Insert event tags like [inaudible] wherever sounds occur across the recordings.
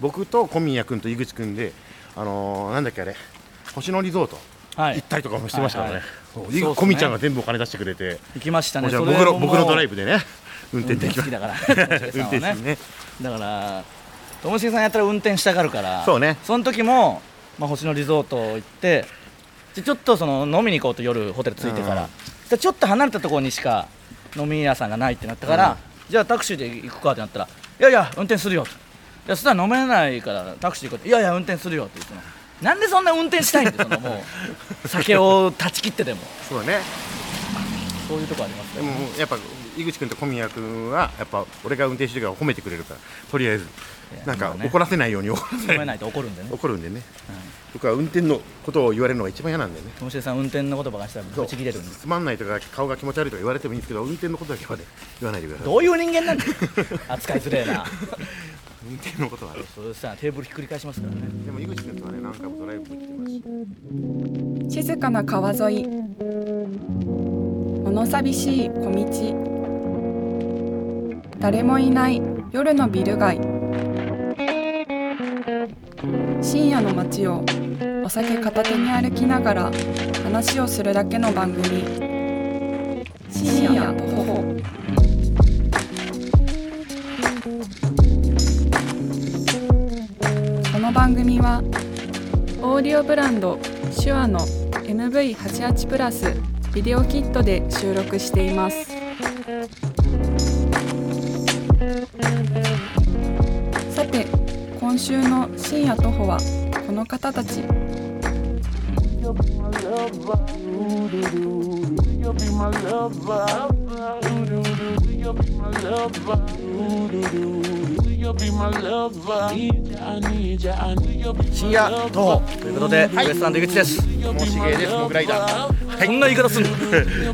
僕と小宮君と井口君であのーなんだっけあれ星野リゾートはい。行ったりとかもしてましたからね、小宮ちゃんが全部お金出してくれて、行きましたね。僕の僕のドライブでね運転運できま転好きだから運転手ね。だからともしげさんやったら運転したがるからそうね。その時も、まあ、星野リゾート行ってでちょっとその飲みに行こうと夜ホテル着いてから、うちょっと離れたところにしか飲み屋さんがないってなったから、じゃあタクシーで行くかってなったらいやいや運転するよといやそしたら飲めないからタクシーで行こうっていやいや運転するよって言ってのなんでそんな運転したいんでそのもう。[laughs] 酒を断ち切ってでも。そうだね。そういうとこありますでねもやっぱ井口君と小宮君はやっぱ俺が運転してるから褒めてくれるからとりあえず。なんか怒らせないように怒らせない。と怒るんでね。怒るんでね、僕は運転のことを言われるのが一番嫌なんだよね。ともしげさん運転のことばかりしたらぶち切れるんで。つまんないとか顔が気持ち悪いとか言われてもいいんですけど運転のことだけはね言わないでください。どういう人間なんだよ。扱いづれえな [laughs] 運転のことはね。そうしたらテーブルひっくり返しますからね。でも井口君とはね何回もドライブに行ってますし。静かな川沿い。物寂しい小道。誰もいない。夜のビル街。深夜の街を。お酒片手に歩きながら。話をするだけの番組。深夜徒歩番組はオーディオブランド手話の MV88 プラスビデオキットで収録しています。さて今週の深夜徒歩はこの方たち。深夜徒歩ということで、ウエストランド井口です。ともしげです。[laughs] モグライダー。こんな言い方すんの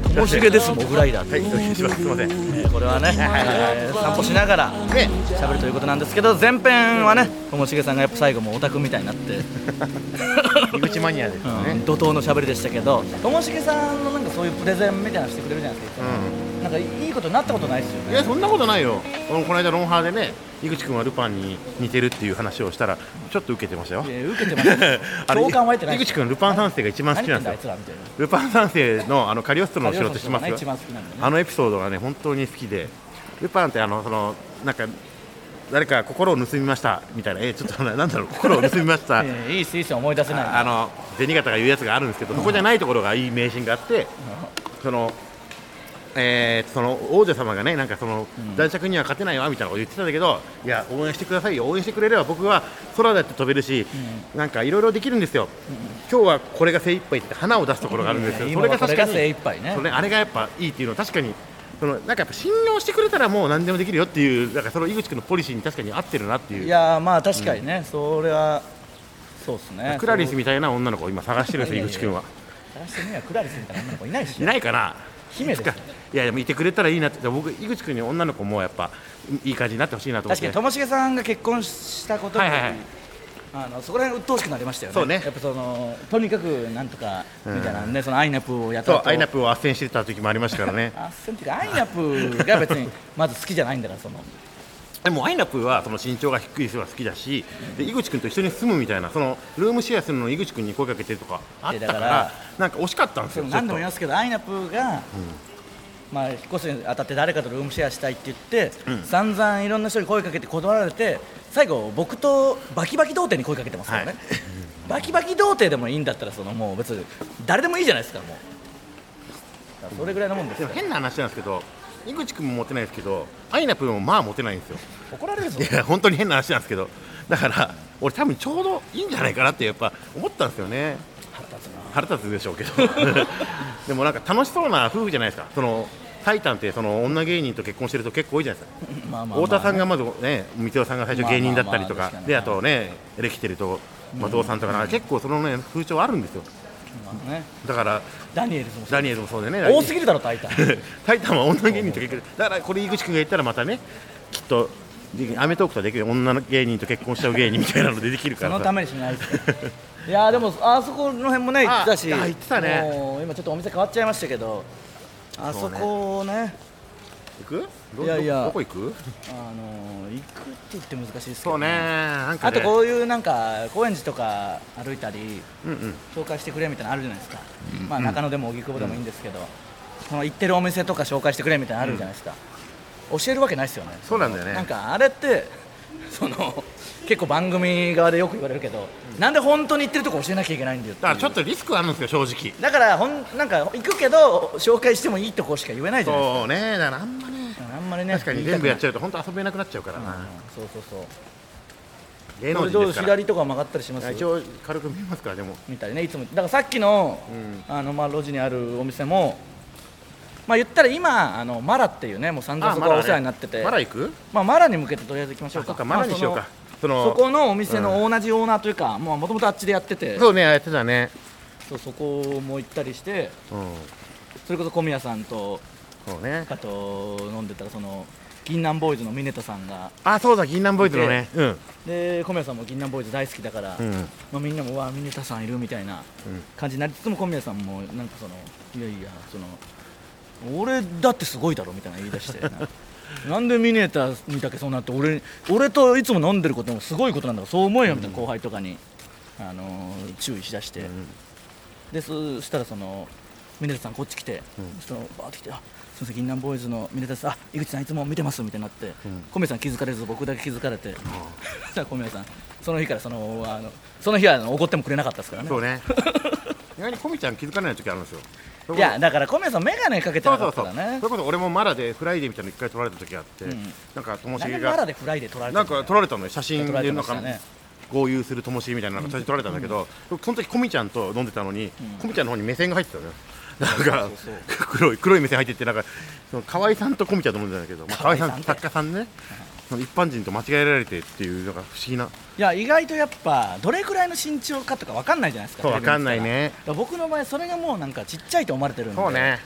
ともしげです。モグライダーはいお願いしますすいませんえーこれはね、えー散歩しながらね。喋るということなんですけど前編はねともしげさんがやっぱ最後もうオタクみたいになって、[laughs] 井口マニアですよね。うん怒涛の喋りでしたけどともしげさんのなんかそういうプレゼンみたいなのしてくれるじゃないですか、うなんかいいことになったことないですよいやそんなことないよ。この間ロンハーでね井口君はルパンに似てるっていう話をしたらちょっと受けてましたよ。いや受けてます [laughs] あれ共感湧いてない井口君ルパン三世が一番好きなん何言ってんだあですよいつらみたいなルパン三世のあのカリオストロの城って知ってます一番好きなんだよね。あのエピソードがね本当に好きで。ルパンってあのそのなんか誰か心を盗みましたみたいな。えちょっとななんだろう。心を盗みました。[laughs] いやいっすいいっす思い出せない。ああの銭形が言うやつがあるんですけど、そこじゃないところがいい迷信があって、そのえーその王女様がね、なんかその、男爵には勝てないわみたいなこと言ってたんだけど、いや、応援してくださいよ、応援してくれれば僕は空だって飛べるし、なんかいろいろできるんですよ、今日はこれが精一杯って花を出すところがあるんですよ、それが今はこれが確かに、精一杯ね。それあれがやっぱいいっていうのは、確かに。そのなんかやっぱ信用してくれたらもう何でもできるよっていうなんかその井口君のポリシーに確かに合ってるなっていう。いやーまあ確かにね、それはそうですね。クラリスみたいな女の子を今探してるんですよ井口君は。探してみはクラリスみたいな女の子いないしいないかな。姫ですよいやでもいてくれたらいいなって僕井口君に女の子もやっぱいい感じになってほしいなと思って。確かにともしげさんが結婚したことで、はいはいはい。あのそこら辺鬱陶しくなりましたよね。そうね。やっぱそのとにかくなんとかみたいなね、そのアイナプをやったそうアイナップを斡旋してた時もありましたからね。あっせんっていうかアイナプが別にまず好きじゃないんだからその。でもアイナップはその身長が低い人が好きだしで井口君と一緒に住むみたいなそのルームシェアするのに井口君に声かけてるとかあったかいやだかららなんか惜しかったんですよ何度も言いますけどアイナプが、まあ、引っ越すにあたって誰かとルームシェアしたいって言って、散々いろんな人に声かけて断られて最後僕とバキバキ童貞に声かけてますからね、はい。[laughs] バキバキ童貞でもいいんだったらそのもう別に誰でもいいじゃないですかもう。それぐらいのもんです変な話なんですけど井口君もモテないですけどアイナップもまあモテないんですよ。怒られるぞ。いや本当に変な話なんですけど。だから俺多分ちょうどいいんじゃないかなってやっぱ思ったんですよね。腹立つな。腹立つでしょうけど。[laughs] でもなんか楽しそうな夫婦じゃないですか。そのタイタンってその女芸人と結婚してると結構多いじゃないですか。[laughs] まあまあまあね。太田さんがまずね三代さんが最初芸人だったりとかまあまあまあであとねエレキテルと松尾さんとかなんか結構そのね風潮あるんですよまあねだからダニエルズもそうダニエルもそうでね多すぎるだろタイタンタイタンは女芸人と結婚だからこれ井口君が言ったらまたねきっとでアメトークとはできる女の芸人と結婚しちゃう芸人みたいなのでできるからさそのためにしないですいやーでもあそこの辺もね行ったし行ってたねもう今ちょっとお店変わっちゃいましたけどあそこをね。行く？どいやいや。どどこ行く？あのー行くって言って難しいですけどそうね。あとこういうなんか高円寺とか歩いたりうんうん。紹介してくれみたいなのあるじゃないですか、まあ、中野でも荻窪でもいいんですけど、その行ってるお店とか紹介してくれみたいなのあるじゃないですか、教えるわけないですよね。そうなんだよね。なんかあれってその結構番組側でよく言われるけど、なんで本当に行ってるとこ教えなきゃいけないんだよだからちょっとリスクあるんですよ正直。だからほんなんか行くけど紹介してもいいとこしか言えないじゃないですそうね。だからあんまね。かあんまりね確かに全部やっちゃゃうと本当遊べなくなっちゃうからうんなそうそうそう。芸能人ですから。左とか曲がったりします一応軽く見えますからでも。みたいねいつも。だからさっきの,、うん。あのまあ、路地にあるお店もまあ言ったら今あのマラっていうねもう散々そこはお世話になってて。まだ行く？まあ、マラに向けてとりあえず行きましょうか。あそっかまだにしようか。そまあのそこのお店の同じオーナーというかもともとあっちでやってて。そうねやってたね。そうそこも行ったりして。うん。それこそ小宮さんとそうね。あと飲んでたらその銀杏ボーイズのミネタさんがあそうだ銀杏ボーイズのね。うん。で小宮さんも銀杏ボーイズ大好きだから、うん。まあ、みんなもうわミネタさんいるみたいなうん。感じになりつつも小宮さんもなんかそのいやいやその俺だってすごいだろみたいな言い出して。な [laughs] なんでミネタにだけそうなって俺俺といつも飲んでることもすごいことなんだからそう思えよみたいな後輩とかに、あのー注意しだして、うん。でそしたらそのミネタさんこっち来て、そのバーって来て「あすみません銀杏ボーイズのミネタさんあ井口さんいつも見てます」みたいになって、ん。小宮さん気づかれず僕だけ気づかれて、そしたら小宮さんその日からそのあのその日はあの怒ってもくれなかったですからね。そうね。[laughs] 意外にコミちゃん気づかない時あるんですよいやだから小宮さん眼鏡かけてそうなかそうそうったらねそれこそ俺もマラでフライデーみたいなの一回撮られた時あって、うん。なんかともし何げがでマラでフライで撮られてなんか撮られたのよ写真でなんかね。合流するともしげみたいななんか写真撮られたんだけど、その時コミちゃんと飲んでたのに、コミちゃんの方に目線が入ってたのよ。なんかそうそう。黒い黒い目線入ってってなんかその河合さんとコミちゃんと飲んでたんだけど、まあ、河合さん作家さんね一般人と間違えられてっていうなんか不思議な。いや意外とやっぱどれくらいの身長かとか分かんないじゃないですか分かんないね。僕の場合それがもうなんかちっちゃいと思われてるんで。そうね。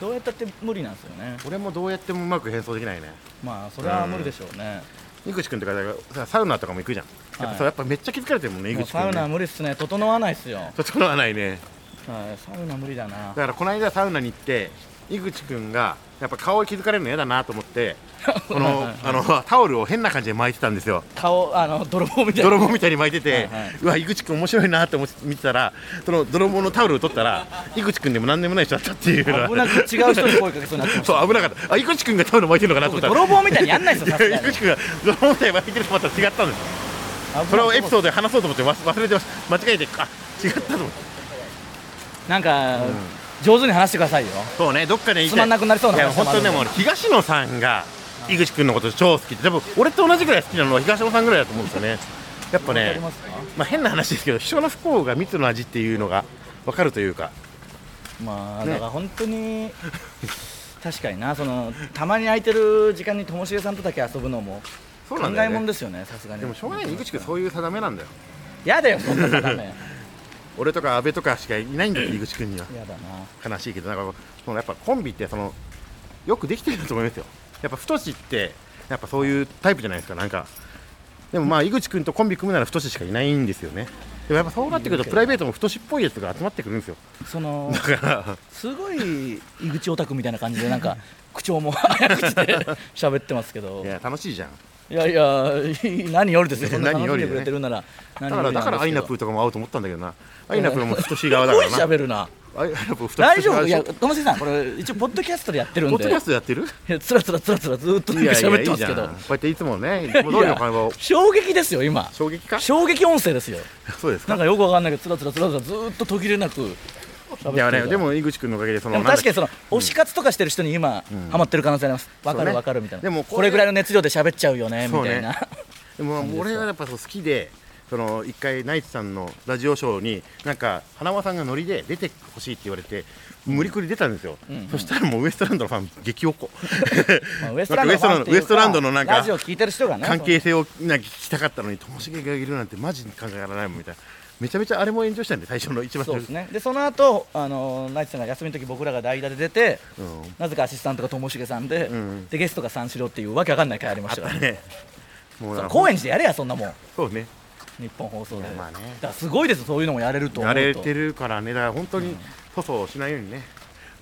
どうやったって無理なんですよね。俺もどうやってもうまく変装できないね。まあそれは無理でしょうね、井口君とかさサウナとかも行くじゃん。やっぱやっぱめっちゃ気づかれてるもんね井口君ね。サウナは無理っすね。整わないっすよ、はい、整わないね。サウナ無理だな。だからこの間サウナに行って井口君がやっぱ顔を気づかれるの嫌だなと思って [laughs] このあのタオルを変な感じで巻いてたんですよ。顔あの泥棒みたいな。泥棒みたいに巻いてて、はいはい。うわ井口君面白いなって思って見てたらその泥棒のタオルを取ったら井口君でも何でもない人だったっていう危なく違う人に声かけそうになってました。[laughs] そう危なかった。あ井口君がタオル巻いてるのかなと思った。ら泥棒みたいにやんないですよ [laughs] 井口君が泥棒みたいに巻いてると思ったら違ったんですそれをエピソードで話そうと思って忘忘れてました。間違えてあ違ったと思って。なんか、上手に話してくださいよ。そうねどっかでつまんなくなりそうな話本当にでも俺東野さんが井口君のこと超好きででも俺と同じぐらい好きなのは東野さんぐらいだと思うんですよね。やっぱねりまあ変な話ですけど秘書の不幸が蜜の味っていうのが分かるというか。まあ、ね。だから本当に確かになそのたまに空いてる時間にともしげさんとだけ遊ぶのも考そうなんだよね。えもんですよねさすがに。でもしょうがない井口君そういう定めなんだよ。やだよそんなのダメ俺とか阿部とかしかいないんだよ井口君には。やだな。悲しいけどなんかそのやっぱコンビってそのよくできてると思いますよ。やっぱ太しってやっぱそういうタイプじゃないですかなんか。でもまあ井口君とコンビ組むなら太ししかいないんですよね。でもやっぱそうなってくるとプライベートも太しっぽいやつが集まってくるんですよ。そのだから。すごい井口オタクみたいな感じでなんか口調も [laughs] 早口で [laughs] 喋ってますけど。いや楽しいじゃんいやいや [laughs] 何よりですよ。[laughs] 何よりね。くれてるならだからだからアイナプーーとかも合うと思ったんだけどな。アイナプーも太し側だからな。喋るな。大丈夫？いやともしげさんこれ一応ポッドキャストでやってるんで。ポッドキャストやってる？いやつらつらつらつらずっとなんか喋ってますけど。こうやっていつもねいつも通りの会話を衝撃ですよ今。衝撃か？衝撃音声ですよ。[laughs] そうですか？なんかよくわかんないけどつらつらつらつらずーっと途切れなくいやねでも井口君のおかげでその確かにそのうん。推し活とかしてる人に今ハマってる可能性あります。わかるわかるみたいな。でもこれぐらいの熱量で喋っちゃうよねみたいな。でも俺はやっぱそう好きでその一回ナイツさんのラジオショーになんか花輪さんがノリで出てほしいって言われて無理くり出たんですよ、うん。うん。そしたらもうウエストランドのファン激おこまあウエストランドウエストランドのなんかラジオ聞いてる人がね関係性をなんか聞きたかったのにともしげがいるなんてマジに考えられないもんみたいなめちゃめちゃあれも炎上したんで最初の一番そうですね。でその後あのナイツさんが休みの時僕らが代打で出てうん。なぜかアシスタントがともしげさんで,、ん。でゲストが三四郎っていうわけわかんない回ありましたから。ねね。もう高円寺でやれやそんなもん。そうね。日本放送で、まあね。だからすごいですそういうのもやれると。思うとやれてるからね。だから本当に粗相しないようにね。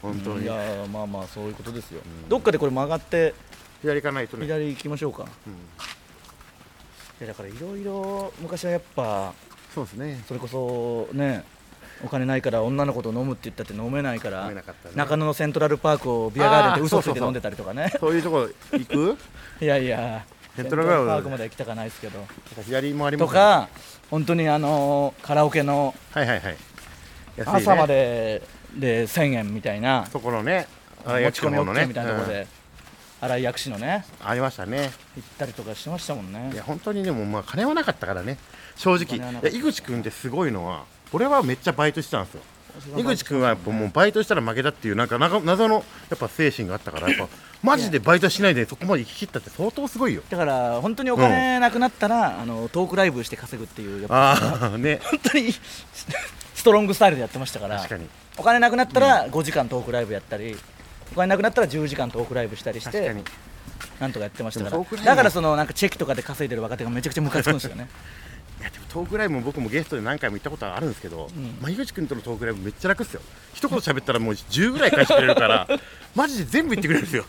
本当に。いやーまあまあそういうことですよ、どっかでこれ曲がって左行かないとね。左行きましょうか、いやだからいろいろ昔はやっぱそうですね。それこそねお金ないから女の子と飲むって言ったって飲めないから中野のセントラルパークをビアガーデンで嘘ついて飲んでたりとかね。そういうとこ行く？[laughs] いやいや。セントラルパークまでは行きたかないですけど。左もありますね。とか本当にあのーカラオケのはいはいはい。朝までで1000円みたいな。そこのね。あ持ち込みの OK みたいなところで新井薬師のねうんありましたね。行ったりとかしてましたもんね。いや本当にでもまあ金はなかったからね。正直。井口君ってすごいのは俺はめっちゃバイトしてたんですよ。井口君はやっぱもうバイトしたら負けだっていうなんか謎のやっぱ精神があったからやっぱマジでバイトしないでそこまで行き切ったって相当すごいよ。だから本当にお金なくなったら、あのトークライブして稼ぐっていうやっぱああね。[laughs] 本当にストロングスタイルでやってましたからお金なくなったら5時間トークライブやったりお金なくなったら10時間トークライブしたりしてなんとかやってましたから。だからそのなんかチェキとかで稼いでる若手がめちゃくちゃムカつくんですよね。[laughs] いやでもトークライブも僕もゲストで何回も行ったことあるんですけど、ん。まあ、井口君とのトークライブめっちゃ楽っすよ。一言喋ったらもう10ぐらい返してくれるからマジで全部言ってくれるんですよ。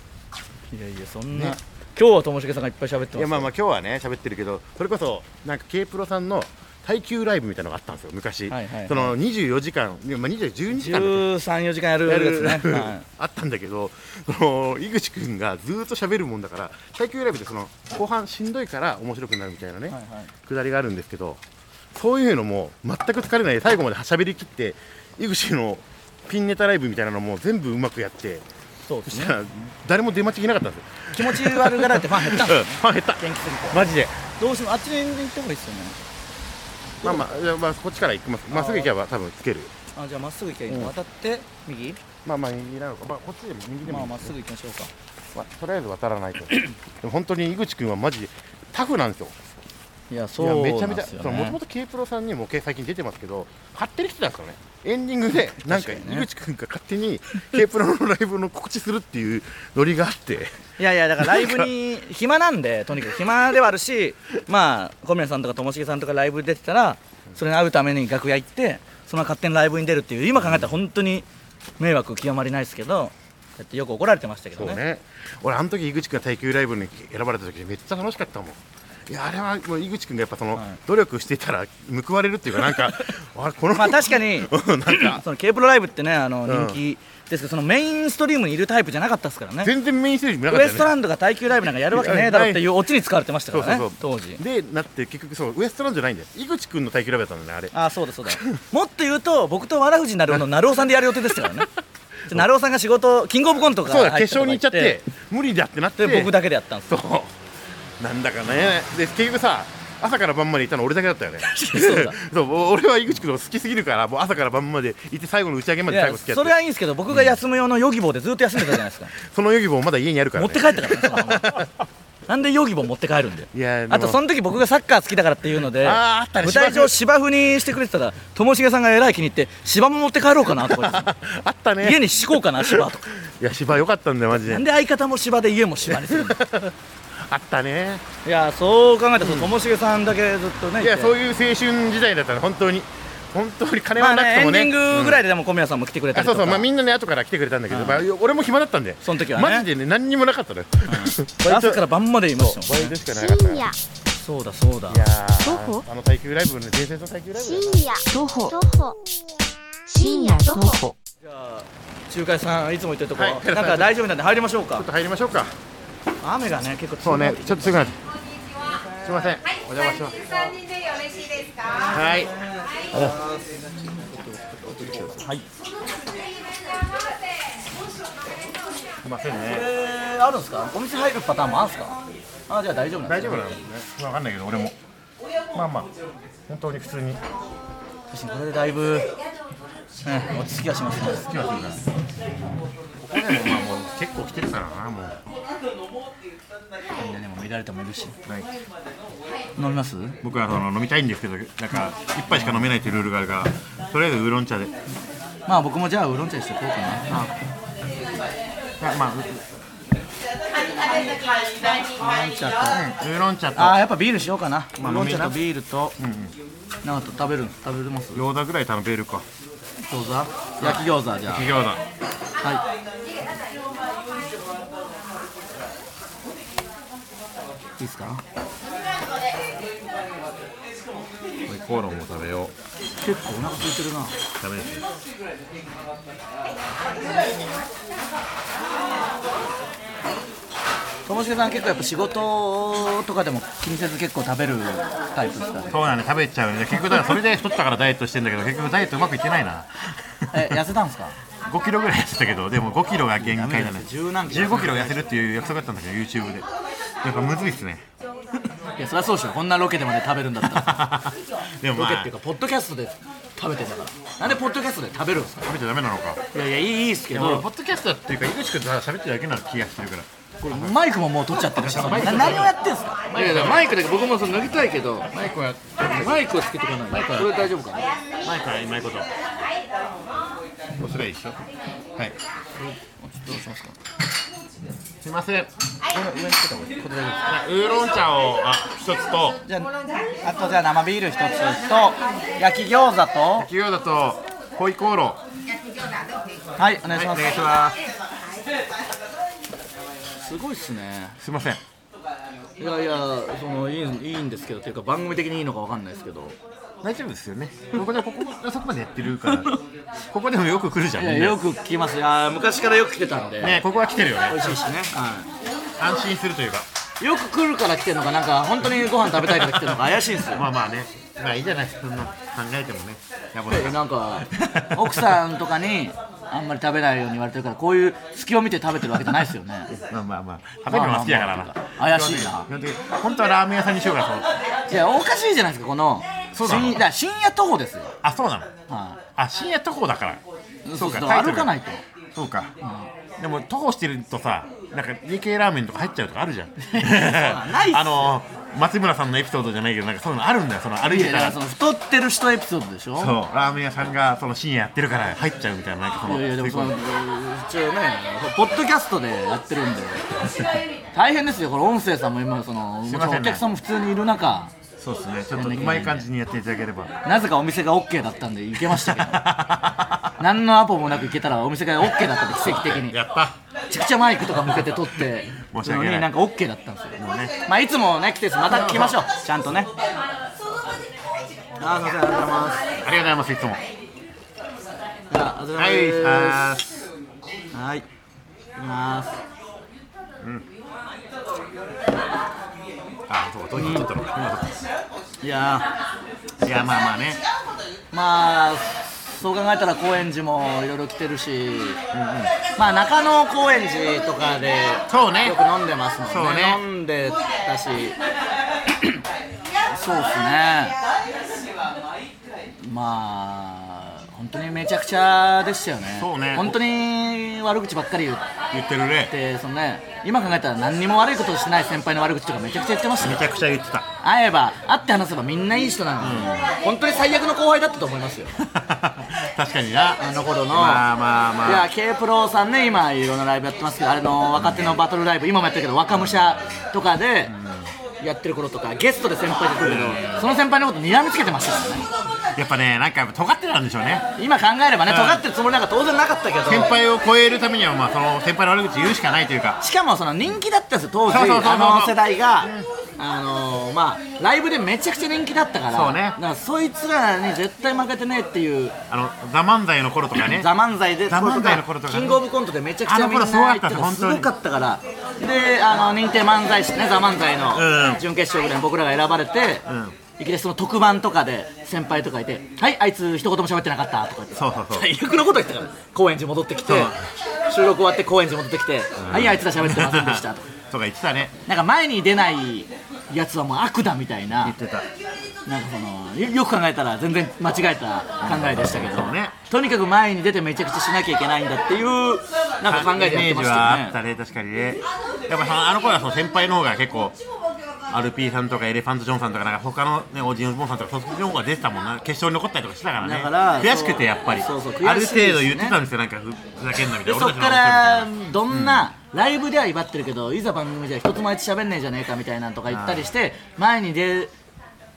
いやいやそんな、ね今日はともしげさんがいっぱい喋ってますいやまあまあ今日はね喋ってるけどそれこそなんか K プロさんの耐久ライブみたいなのがあったんですよ昔、はいはいはい。その24時間まあ20 12時間だっけ？134時間やるやつね、はい。あったんだけどその井口君がずーっと喋るもんだから耐久ライブってその後半しんどいから面白くなるみたいなね、はいはい。くだりがあるんですけどそういうのも全く疲れないで最後まで喋りきって井口のピンネタライブみたいなのも全部うまくやってそうですね。そしたら誰も出待ちいなかったんですよ。気持ち悪がられてファン減ったね。ファン減った。元気すぎて。マジで。どうしてもあっちに行った方がいいですよねまあまあいやまあこっちから行きます。まっすぐ行けば多分つける。あじゃあまっすぐ行けばいいうん。渡って右？まあまあ右なのか。まあこっちでも右でもいい。まあまっすぐ行きましょうか。まあとりあえず渡らないと。でも本当に井口君はマジでタフなんですよいやいそうなんやめちゃめちゃですよね。もともと K プロさんにも最近出てますけど勝手に来てたんですからね。エンディングでなんか井口君が勝手に K プロのライブの告知するっていうノリがあって。いやいやだからライブに暇なんでとにかく。暇ではあるしまあ小宮さんとかともしげさんとかライブ出てたらそれに会うために楽屋行ってその勝手にライブに出るっていう今考えたら本当に迷惑極まりないですけどだってよく怒られてましたけどね。そうね。俺あの時井口君が耐久ライブに選ばれた時めっちゃ楽しかったもんいやあれはもう井口君がやっぱその、はい。努力してたら報われるっていうかなんかあれこのまあ確かにうんなんか。その K プロライブってねあのうん。人気ですけどそのメインストリームにいるタイプじゃなかったですからね。全然メインステージ見なかウったよね。エストランドが耐久ライブなんかやるわけねえだろっていうオチに使われてましたからね当時。でなって結局そうウエストランドじゃないんだよ。井口君の耐久ライブだったんだよねあれ。ああそうだそうだ。もっと言うと僕とわらふじなるおのなるおさんでやる予定でしたからね。でなるおさんが仕事キングオブコントがそうだ入決勝に行っちゃって無理だってなって。で僕だけでやったんですそうなんだかね。で結局さ朝から晩までいたの俺だけだったよね。[laughs] そう [laughs] 俺は井口君の好きすぎるからもう朝から晩までいて最後の打ち上げまで最後付き合ってそれはいいんですけど僕が休む用のヨギボーでずっと休んでたじゃないですか。[laughs] そのヨギボーまだ家にあるから、ね、持って帰ったからねなんでヨギボー持って帰るんだよいやあとその時僕がサッカー好きだからっていうので舞台上芝生。にしてくれてたらともしげさんがえらい気に入って芝も持って帰ろうかなとかあったね。家に敷こうかな芝とか。いや芝良かったんだよマジで。なんで相方も芝で家も芝にするのあったね。いやそう考えたらともしげさんだけずっとねいやそうういう青春時代だったね本当に。本当に金はなくてもね。ンディングぐらいで、ででも小宮さんも来てくれたあそうそう。まあみんなね後から来てくれたんだけど、うん。まあ、俺も暇だったんで。その時はね。マジでね何にもなかったのよ、朝から晩までいましたもんね。バイトしかなかった。そうだそうだ。ー徒歩？あの耐久ライブね伝説の耐久ライブ深夜徒歩。徒歩。深夜徒歩。じゃあ仲介さんいつも言ってるとこ、はい。なんか大丈夫なんで入りましょうか。ちょっと入りましょうか雨がね結構強いそうねちょっとすぐなってす。いません。お邪魔します。三人でよろしいですか？はい。はい。すいません。ねえー、あるんですか？お店入るパターンもあるんですか？あじゃあ大丈夫なんです大丈夫なのね。分かんないけど俺も。まあまあ本当に普通に。確かにこれでだいぶ、ね、落ち着きはしますね。好きはすらここでもまあもう結構来てるからなもう。みんなでも見られてもいるしはい。飲みます僕はその飲みたいんですけどなんか一杯しか飲めないっていうルールがあるからとりあえずウーロン茶で。まあ僕もじゃあウーロン茶にしておこうかな。あまあうウーロン茶とウーロン茶と。あーやっぱビールしようかな、まあウーロン茶とビールと、うんうん。なんかと食べる食べれます？餃子ぐらい食べるか。餃子？焼き餃子じゃあ。焼き餃子。いいっすか？コーロンも食べよう。結構お腹空いてるな。ダメですねともしげさん結構やっぱ仕事とかでも気にせず結構食べるタイプですかね？そうなんで食べちゃうね結局だからそれで太ったからダイエットしてんだけど [laughs] 結局ダイエットうまくいってないな。え痩せたんですか？[laughs] 5キロぐらい痩せたけどでも5キロが限界だね。十何キロ15キロ痩せるっていう約束だったんだけど YouTube でやっぱむずいっすね。いやそりゃそうでしょこんなロケでまで食べるんだったら。[laughs] でもまあロケっていうかポッドキャストで食べてんだから。なんでポッドキャストで食べるんですか？食べちゃダメなのか。いやいやいいいいっすけど。ポッドキャストっていうか井口君と喋ってるだけな気がしてるから。これマイクももう取っちゃってるしな何をやってんすか？いやいやマイクだけ僕もその脱ぎたいけど。マイクはマイクをつけてこない。これ大丈夫かな？マイクはうまいこと。こうすればいいでしょ。はい。どうしますか？すいません。これ上につけた方がいい。これ大丈夫。ウーロン茶をあ一つと。じゃああとじゃあ生ビール一つと焼き餃子と。企業だとホイコーロー。はいお願いします、お願いします。すごいっすね。すいません。いやいやそのいいいいんですけどっていうか番組的にいいのかわかんないですけど大丈夫ですよね。ここでここそこまでやってるから。ここでもよく来るじゃん。みよく聞きますいや昔からよく来てたんで、ねここは来てるよね。美味しいしね、は安心するというか。い、よく来るから来てるのかなんか本当にご飯食べたいから来てるのか怪しいんですよ。[laughs] まあまあね。まあいいじゃないですかそんな考えてもね。やばいえなんか [laughs] 奥さんとかにあんまり食べないように言われてるからこういう隙を見て食べてるわけじゃないですよね。まあまあまあ。食べるのが好きだからな、まあまあまあ怪しいな。基本的に本当はラーメン屋さんにしようかといやおかしいじゃないですかこのそうなの？深だから深夜徒歩ですよ、あそうなの？はあ深夜徒歩だから。い、そうそう歩かないと。そうか、でも徒歩してるとさなんか家系ラーメンとか入っちゃうとかあるじゃん。[laughs] ないっすよ。あの松村さんのエピソードじゃないけどなんかそういうのあるんだよその歩いいやだからてたらその太ってる人エピソードでしょ？そうラーメン屋さんがその深夜やってるから入っちゃうみたいななんかそのいやいやでもその一応ねポッドキャストでやってるんで。大変ですよこれ音声さんも今そのお客さんも普通にいる中そうですね。ちょっとうまい感じにやっていただければ。なぜかお店が OK だったんで行けましたけど。[laughs] 何のアポもなく行けたらお店が OK だったんで奇跡的に。め [laughs] やった。ちゃくちゃマイクとか向けて撮って申し訳ない。なんか OK だったんですよ。ね。まあいつもね来てまた来ましょう。ちゃんとね。あーすいません。ありがとうございます。ありがとうございますいつも。じゃあありがとうござはいいまあす。はい。行きますあそうか当時撮ったのか今撮っいやたいやまあまあね。ーまあそう考えたら高円寺もいろいろ来てるし、まあ中野高円寺とかでそうね。よく飲んでますもんね。そうね。飲んでたし。そうっすね。まあ本当にめちゃくちゃでしたよね。そうね。本当に悪口ばっかり言っ言ってるね。てそのね今考えたら何にも悪いことをしてない先輩の悪口とかめちゃくちゃ言ってましたよ。めちゃくちゃ言ってた。会えば会って話せばみんないい人なんで、本当に最悪の後輩だったと思いますよ。[laughs] 確かにな。あの頃の、まあまあまあ。いや K プロさんね今いろんなライブやってますけどあれの若手のバトルライブ今もやってるけど若武者とかでやってる頃とかゲストで先輩が来るけどその先輩のこと睨みつけてましたからね。やっぱねなんかやっぱ尖ってたんでしょうね。今考えればねうん。尖ってるつもりなんか当然なかったけど先輩を超えるためにはまあその先輩の悪口言うしかないというか。しかもその人気だったんですよ当時そうそうそうそう。あの世代が、あのーまあライブでめちゃくちゃ人気だったからそうね。だからそいつらに絶対負けてねえっていうあの「ザ漫才の頃とかね。ザ漫才でザ漫才の頃とかね。キングオブコントでめちゃくちゃみんなあの頃すごかった入ってです本当にすごかったから。であの認定漫才師ねザ漫才の。うん準決勝ぐらいに僕らが選ばれて、うん。いきなりその特番とかで先輩とかいて「はいあいつ一言も喋ってなかった」とか言って。そうそうそう。最悪のこと言ってたから高円寺戻ってきて収録終わって高円寺戻ってきて「はいあいつら喋ってませんでした」とかとか言ってたねなんか前に出ないやつはもう悪だみたいな言ってたなんかそのよよく考えたら全然間違えた考えでしたけど、ねとにかく前に出てめちゃくちゃしなきゃいけないんだっていうなんか考えでやってましたイメージはあよねったね確かにねやっぱあの頃はその先輩の方が結構アルピーさんとかエレファント・ジョンさんとかなんか他のねオージン・オズボーンさんとかそっちの方が出てたもんな [laughs] 決勝に残ったりとかしてたからね。だから悔しくてやっぱり。そうそう悔しいですね。ある程度言ってたんですよ。なんかふふざけんなみたいなでそっか俺たちのらなどんな、ライブでは威張ってるけどいざ番組じゃ一つもあいつ喋んねえじゃねえかみたいなのとか言ったりして、前に出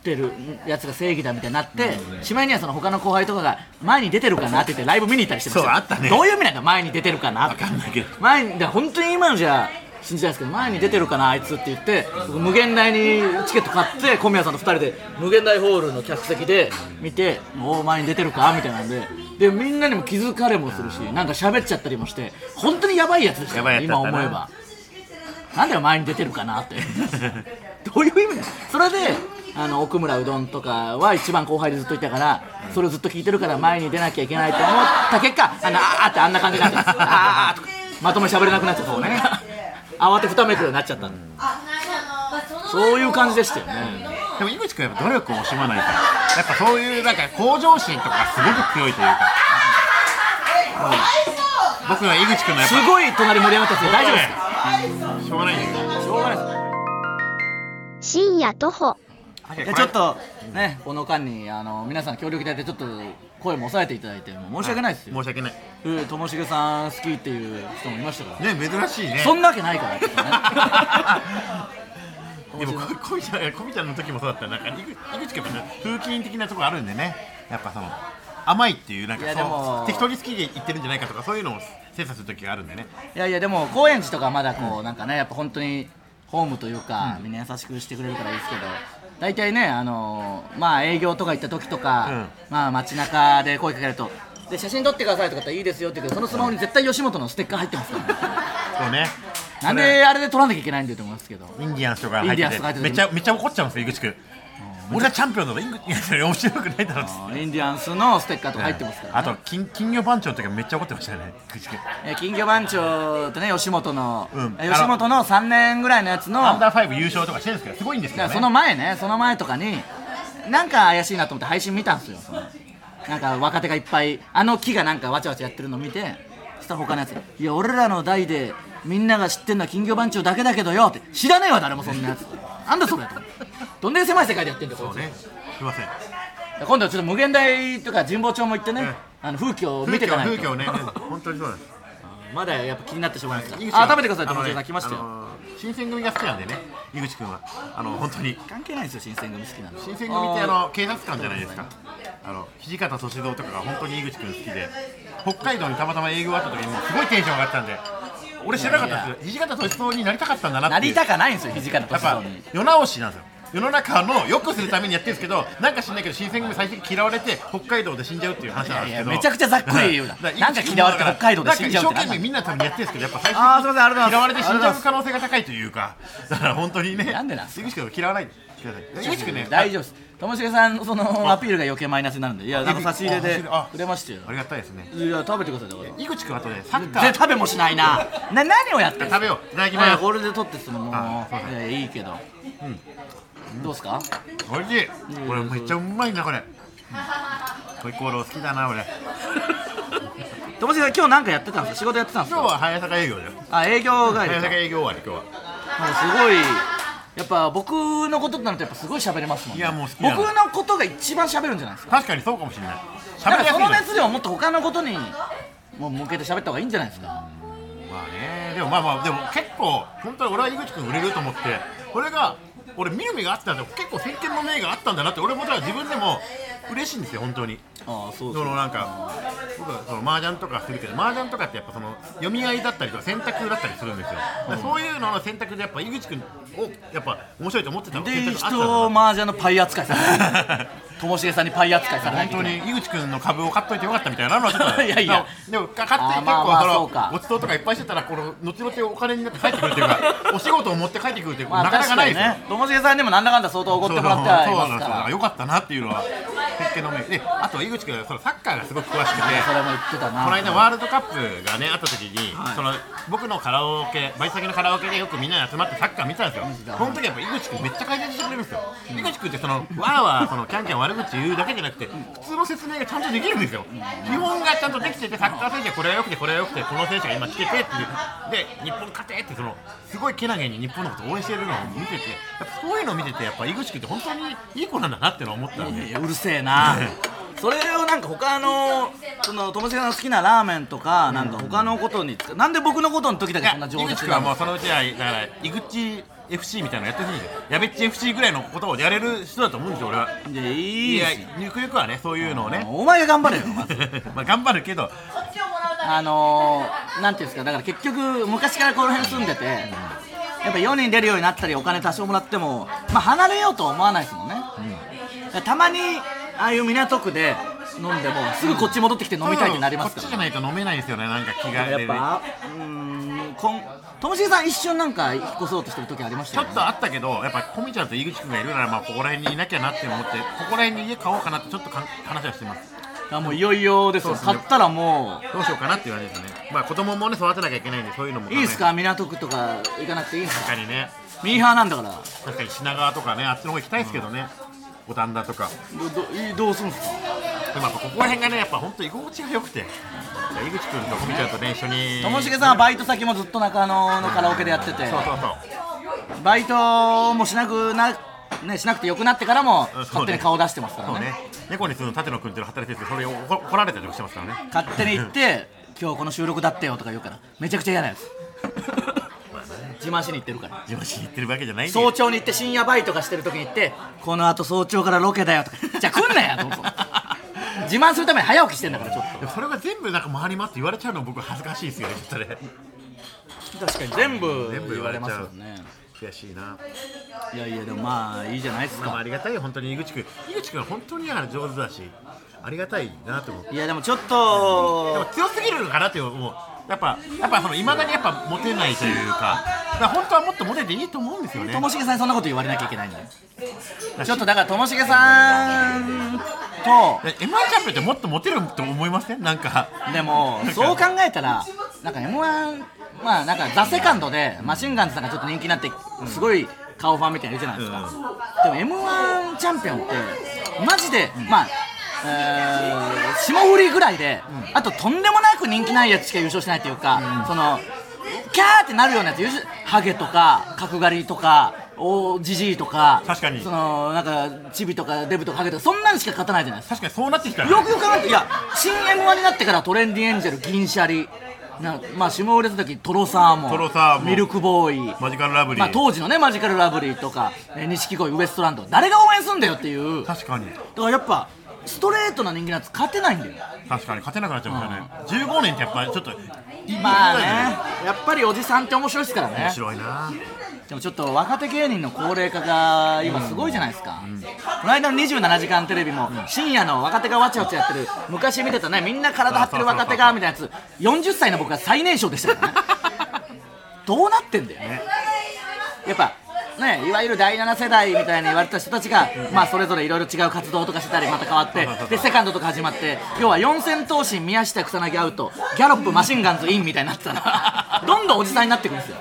てるやつが正義だみたいになって、しまいにはその他の後輩とかが前に出てるかなって言ってライブ見に行ったりしてましたよ。そうあったね。どういう意味なんだ前に出てるかなって。わかんないけど。前にだから本当に今のじゃ信じないですけど前に出てるかなあいつって言って僕無限大にチケット買って小宮さんと2人で無限大ホールの客席で見て「おお前に出てるか?」みたいなんで。でみんなにも気づかれもするしなんか喋っちゃったりもして本当にやばいやつでしたよやばいやつだったな。今思えば。なんだよ前に出てるかなって。[laughs] どういう意味だよ。それであの奥村うどんとかは一番後輩でずっといたからそれをずっと聞いてるから前に出なきゃいけないと思った結果あのあーってあんな感じになっちゃったあーとかまともに喋れなくなっちゃった方ね慌てふためくようになっちゃったの。そういう感じでしたよね。でも井口君はやっぱ努力を惜しまないから。やっぱそういうなんか向上心とかがすごく強いというか、うん僕は井口君のやっすぱごい隣盛り上がったんですけど大丈夫ですか？しょうがないんだけどしょうがないです。深夜徒歩。いやちょっとねこの間にあの皆さん協力いただいてちょっと声も抑えていただいてもう申し訳ないですよ。申し訳ない。うんともしげさん好きっていう人もいましたから。ね珍しいね。そんなわけないから [laughs] でもここみちゃんこみちゃんの時もそうだったなんか井口君風紀的なところあるんでね。やっぱその甘いっていうなんかそう適当に好きで言ってるんじゃないかとかそういうのを精査する時があるんでね。いやいやでも高円寺とかまだこうなんかねやっぱ本当にホームというか、みんな優しくしてくれるからいいですけど大体ねあのーまあ営業とか行った時とか、うん。まあ街中で声かけるとで写真撮ってくださいとか言ったらいいですよって言うけどそのスマホに絶対吉本のステッカー入ってますから、ね、そうね。なんであれで撮らなきゃいけないんだよと思いますけど。インディアンスとか入ってインディアンスとか入っててめっちゃめっちゃ怒っちゃうんですよ井口君俺はチャンピオンだぞイングい面白くないだろっつってインディアンスのステッカーとか入ってますから、ね。あと金金魚番長の時はめっちゃ怒ってましたよねえ金魚番長とね吉本の、うん。え吉本の3年ぐらいのやつのアンダーファイブ優勝とかしてるんですけどすごいんですよね。だからその前ねその前とかになんか怪しいなと思って配信見たんですよ。そのなんか若手がいっぱいあの木がなんかわちゃわちゃやってるの見てそしたら他のやつ「いや俺らの代でみんなが知ってんのは金魚番長だけだけどよ」って。知らねえわ誰もそんなやつ。なんだそれと思ってどんだけ狭い世界でやってんだよこいつ。そうね。すいません。今度はちょっと無限大とか神保町も行ってね、うんあの風景を見ていかないと。風景をね本当にそうなんです。[laughs] まだやっぱ気になってしょうがないです井口からあ食べてください友達さん来ましたよ、あの新選組が好きなんでね井口君は。あの本当に。関係ないですよ新選組好きなの新選組ってあの警察官じゃないですか。あの土方歳三とかが本当に井口君好きで北海道にたまたま営業があった時にもうすごいテンション上がったんで俺知らなかったんですよ土方歳三になりたかったんだなってなりたかないんですよ土方やっぱ歳三に世直しなんですよ世の中の良くするためにやってるんですけどなんか知んないけど新選組最終的に嫌われて北海道で死んじゃうっていう話なんですけど。めちゃくちゃざっくり言うな。なんか嫌われて北海道で死んじゃうって一生懸命みんなのためにやってるんですけどやっぱ最終あーすいませんありがとうございます。嫌われて死んじゃう可能性が高いというかだから本当にねなんでなんです井口君を嫌わない。井口君ね大丈夫ですともしげさんのそのアピールが余計マイナスになるんでいやなんか差し入れであくれましたよ。ありがたいですね。いや食べてください。だから。井口君あとねサッカー。で食べもしないな。な何をやって食べよう。いただきいます。やこれで取ってそのも。うういやいやいいけどどうですか？おいしい。これめっちゃうまいなこれ。ホイコーロー好きだな俺。ともしげさん今日なんかやってたんですか？仕事やってたんですか？今日は早坂営業だよ。あ営業帰りか。早坂営業終わり今日は。なんかすごいやっぱ僕のことなるとやっぱすごい喋れますもんね。いやもう好きなの。僕のことが一番喋るんじゃないですか？確かにそうかもしれない。なん喋りやすいの。かその熱量をもっと他のことにもう向けて喋った方がいいんじゃないですか？まあね。でもまあまあでも結構本当に俺は井口君売れると思ってこれが俺見る目があったんだ結構先見の明があったんだなって俺もだから自分でも嬉しいんですよ本当に。ああそそのなんか僕はその麻雀とかするけど麻雀とかってやっぱその読み合いだったりとか選択だったりするんですよ、だからそういうのの選択でやっぱ井口君をやっぱ面白いと思ってたで選択あったんだ人をな。麻雀のパイ扱いされる [laughs] ともしげさんにパイ扱いされな本当いといけない。に井口君の株を買っといてよかったみたいなのはちょっと。[laughs] いやいや。でも買って結構そのごちそうとかいっぱいしてたらこの後々お金になって帰ってくるっていうかお仕事を持って帰ってくるっていうまあなかなかないですよ。ともしげさんにもなんだかんだ相当おごってもらってはいますから。らよかったなっていうのは設計の目であと井口君はそのサッカーがすごく詳しくてそれも言ってたな。この間ワールドカップがねあった時に、はいその僕のカラオケバイト先のカラオケでよくみんなで集まってサッカー見てたんですよ。その時やっぱ井口君めっちゃ解説してくれるんですよ、井口君ってそのわーわーそのキャンキャン悪口言うだけじゃなくて普通の説明がちゃんとできるんですよ、基本がちゃんとできててサッカー選手はこれはよくてこれはよくてこの選手が今来ててっていう。で日本勝てってそのすごいけなげに日本のことを応援してるのを見ててやっぱそういうのを見ててやっぱ井口君って本当にいい子なんだなって思ったんで。うるせえな。それをなんか他のそのともしげさんの好きなラーメンとかなんか他のことになんで僕のことの時だけそんな井情熱口君はもうそのうちはだから井口 FC みたいなのやってほしいんですよやべっち FC ぐらいのことをやれる人だと思うんですよ俺は。いやいいやゆくゆくはねそういうのをね。お前が頑張れよ。ま [laughs] ずまあ頑張るけど。あのー、なんていうんですかだから結局昔からこの辺住んでてやっぱ世に出るようになったりお金多少もらってもまあ離れようとは思わないですもんね、だからたまにああいう港区で飲んでもすぐこっち戻ってきて飲みたいってなりますから、こっちじゃないと飲めないんですよねなんか気がやっぱうーんこんともしげさん一瞬なんか引っ越そうとしてる時ありましたちょっとあったけどやっぱコミちゃんと井口君がいるならまあここら辺にいなきゃなって思ってここら辺に家買おうかなってちょっとかん話はしてます。あもういよいよですよそうですね。買ったらもどうしようかなっていう感じですね。まあ子供もね育てなきゃいけないんでそういうのもういいですか？港区とか行かなくていいですか？確かにね。ミーハーなんだから。確かに品川とかねあっちの方行きたいですけどね五反田とか。どどうするんですか？でもやっぱここら辺がねやっぱ本当居心地が良くて。井口君とコミちゃんとね一緒に。ともしげさんはバイト先もずっと中野のカラオケでやってて。そうそうそう。バイトもしなくな,、ね、しなくてよくなってからもうん勝手に顔出してますからね。ね。猫に住む立野君っていうの働いてるんですけどそれをられたりとかしてますからね。勝手に言って今日この収録だってよとか言うからめちゃくちゃ嫌なやつ自慢しに行ってるから。自分しに行ってるわけじゃないんだよ。早朝に行って深夜バイトがしてる時に行ってこの後早朝からロケだよとか。じゃあ来んなやと自慢するために早起きしてんだからちょっでもそれが全部なんか回りますって言われちゃうの僕恥ずかしいですよねちょっとね。と確かに全部全部言われますよね。悔しいな。いやいやでもまあいいじゃないですまあ、かありがたいよ本当に井口君井口君は本当に上手だしありがたいなと思う。いやでもちょっでもと強すぎるのかなって思うやっぱやっぱその未だにやっぱモテないというかだ本当はもっとモテていいと思うんですよね。ともしげさんにそんなこと言われなきゃいけないんだよ。ちょっとだからともしげさんとえ M1 チャンピオンってもっとモテると思いません？なんか。でもそう考えたらなんか m 1まあなんか「ザ・セカンドでマシンガンズさんがちょっと人気になってすごい顔ファンみたいなのいるじゃないですか、でも m 1チャンピオンってマジで、まあえー霜降りぐらいで、あととんでもなく人気ないやつしか優勝してないっていうか、そのキャーってなるようなやつハゲとか角刈りとかおじじいとか確かに。そのなんかチビとかデブとかハゲとかそんなんしか勝たないじゃないですか。確かにそうなってきたらよくよく考えていや新 m 1になってからトレンディエンジェル銀シャリなまあ下売れた時トロサーモントロサーモン。ミルクボーイ。マジカルラブリー、まあ、当時のねマジカルラブリーとかえー錦鯉ウエストランド誰が応援すんだよっていう。だか確かにらやっぱストレートな人気のやつ勝てないんだよ。確かに勝てなくなっちゃいましたね、15年ってやっぱりちょっといいまあね。やっぱりおじさんって面白いですから面ね白いな。でもちょっと若手芸人の高齢化が今すごいじゃないですか、この間の27時間テレビも深夜の若手がわちゃわちゃやってる昔見てたね。みんな体張ってる若手がみたいなやつ。40歳の僕が最年少でしたからね。[laughs] どうなってんだよね。やっぱねいわゆる第7世代みたいに言われた人たちが、まあそれぞれいろいろ違う活動とかしてたりまた変わってでセカンドとか始まって要は四千頭身宮下草薙アウトギャロップマシンガンズインみたいになってたら [laughs] どんどんおじさんになっていくんですよ。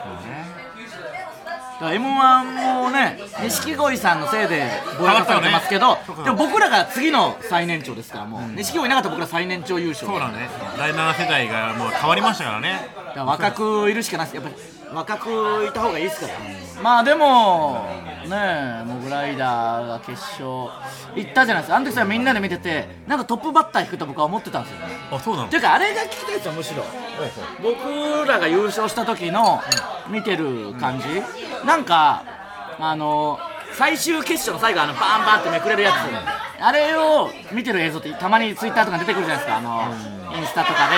だから m 1もね錦鯉さんのせいでぼやかされてますけど、そうかでも僕らが次の最年長ですからもう錦鯉いなかったら僕ら最年長優勝そうなのね。第7世代がもう変わりましたからね。ら若くいるしかないです。やっぱり若くいた方がいいですから、まあでもねえモグライダーが決勝。行ったじゃないですか。あの時さみんなで見ててなんかトップバッター引くと僕は思ってたんですよね。あそうなの？っていうかあれが聞きたいですよむしろ。僕らが優勝した時の見てる感じ。なんかあの最終決勝の最後あのバーンバーンってめくれるやつ。あれを見てる映像ってたまにツイッターとかに出てくるじゃないですか。あのインスタとかで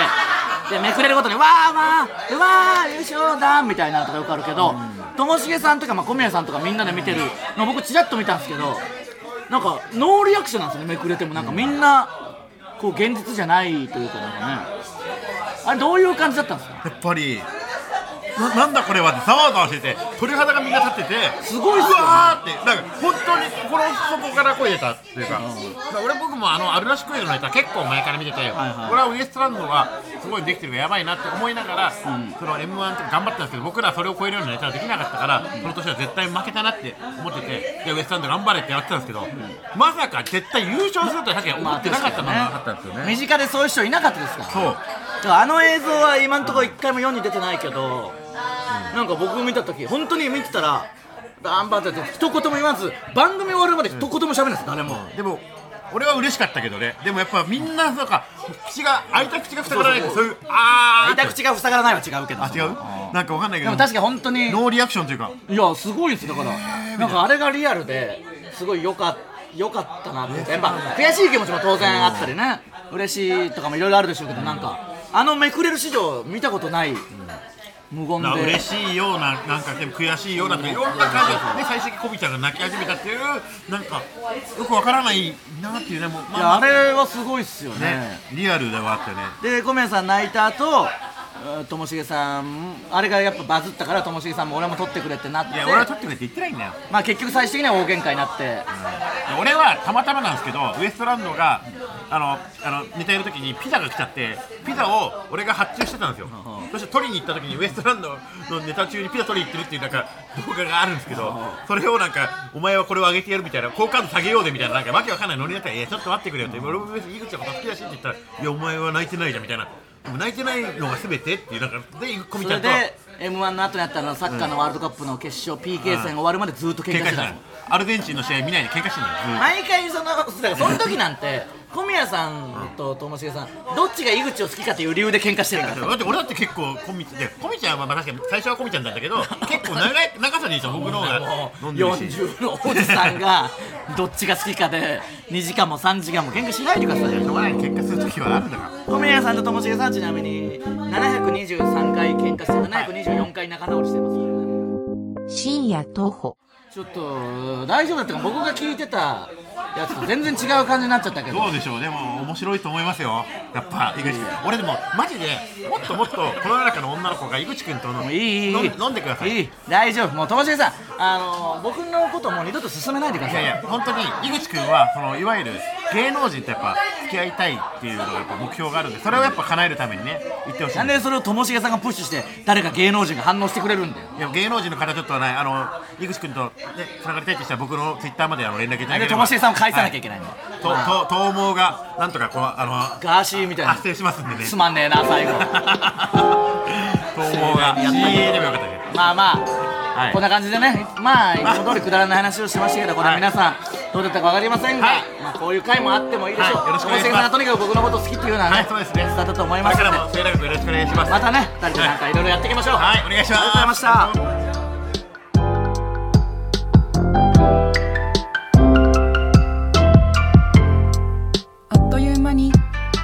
でめくれるごとにわーわーうわー優勝だみたいなのとかよくあるけどともしげさんとか、まあ、小宮さんとかみんなで見てるの僕ちらっと見たんですけどなんかノーリアクションなんですよねめくれても。なんかみんなこう現実じゃないというかなんかね。あれどういう感じだったんですか？やっぱりななんだこれはってざわざわしてて鳥肌がみんな立っててすごいうわーってなんか本当に心の底から声出たっていうか,、俺僕もあのあるらしクイズのネタ結構前から見てて、はいはい。俺はウエストランドがすごいできてるからやばいなって思いながら、その m 1とか頑張ってたんですけど僕らはそれを超えるようなネタができなかったから、その年は絶対負けたなって思っててでウエストランド頑張れってやってたんですけど、まさか絶対優勝するとはさっき思ってなかったのはなかったんですよね。身近でそういう人いなかったですか？らそう。あの映像は今のところ一回も世に出てないけど、なんか僕見た時本当に見てたらバンバンって一言も言わず番組終わるまで一言も喋らないです誰も、でも俺は嬉しかったけどね。でもやっぱみんなそうか口が開いた口が塞がらないとそういうあー開いた口が塞がらないは違うけど。あ違う？なんかわかんないけど。でも確かに本当にノーリアクションというか。いやすごいですだから。なんかあれがリアルですごいよかよかったなって。やっぱ悔しい気持ちも当然あったりね。嬉しいとかもいろいろあるでしょうけどなんかあのめくれる史上見たことない無言で。な嬉しいようななんかでも悔しいようなとかいろんな感じで最終的にコビちゃんが泣き始めたっていうなんかよくわからないなっていうねもういやあれはすごいっすよね。ねリアルではあったね。で小宮さん泣いた後うんともしげさん。あれがやっぱバズったからともしげさんも俺も撮ってくれってなって。いや俺は撮ってくれって言ってないんだよ。まあ結局最終的には大喧嘩になって。俺はたまたまなんですけどウエストランドがあのあのネタやるときにピザが来ちゃってピザを俺が発注してたんですよ。そして取りに行ったときにウエストランドのネタ中にピザ取りに行ってるっていうなんか動画があるんですけどそれをなんかお前はこれをあげてやるみたいな好感度下げようでみたいななんかわけわかんないノリだったらいやちょっと待ってくれよって俺も別に井口のこと好きだしって言ったらいやお前は泣いてないじゃんみたいな泣いてないのが全てっていうなんかでコミちゃんとそれで m 1の後にあったのサッカーのワールドカップの決勝 PK 戦終わるまでずっと喧嘩してたの。アルゼンチンの試合見ないで喧嘩してんだよ毎回そのだからその時なんて小宮さんとともしげさんどっちが井口を好きかという理由で喧嘩してるからだって俺だって結構コミでコミちゃんはまあ確かに最初はコミちゃんだったけど結構長い長さでいいじゃん僕の方が飲んでるし。40のおじさんがどっちが好きかで2時間も3時間も喧嘩しないでくださいしょうがない喧嘩する時はあるんだから。小宮さんとともしげさんはちなみに723回喧嘩して724回仲直りしてますからね。深夜徒歩。ちょっと大丈夫だったか僕が聞いてたやつと全然違う感じになっちゃったけど。どうでしょう。でも面白いと思いますよ。やっぱ井口。君俺でもマジでもっともっとこの中の女の子が井口君とのいいいいいい。飲ん飲んでください。いい。大丈夫。もうともしげさんあの僕のこともう二度と進めないでください。いやいや本当に井口君はそのいわゆる芸能人とやっぱ付き合いたいっていうのがやっぱ目標があるんでそれをやっぱ叶えるためにね言ってほしいなんでそれをともしげさんがプッシュして誰か芸能人が反応してくれるんだよ。いや芸能人の方ちょっとはない。あの井口君とねつながりたいとしたら僕のツイッターまであの連絡いただともしげさんを返さなきゃいけないんだよ、とと東毛がなんとかこうあのガーシーみたいな。発生しますんでね。つまんねえな最後。[laughs] 東毛が。CA でもよかったねまあまあ、はい。こんな感じでね。まあいつも通りくだらない話をしてましたけどこれは皆さんどうだったか分かりませんが、はい。まあ、こういう回もあってもいいでしょう、はい。よろしくお願いします。とにかく僕のこと好きっていうのはね、はい。そうですね伝わったと思いますので。からも末永くよろしくお願い。しますまたね2人でなんかいろいろやっていきましょう。はい。お願いします。ありがとうございました。あっという間に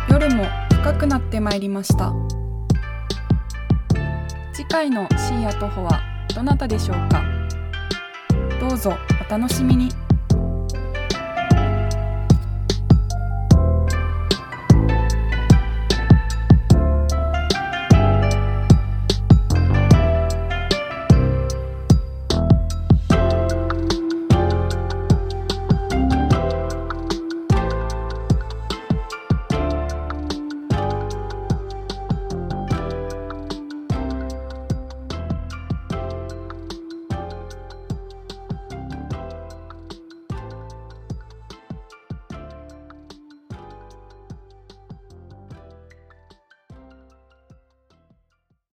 夜も深くなってまいりました。次回の深夜徒歩はどなたでしょうか。どうぞお楽しみに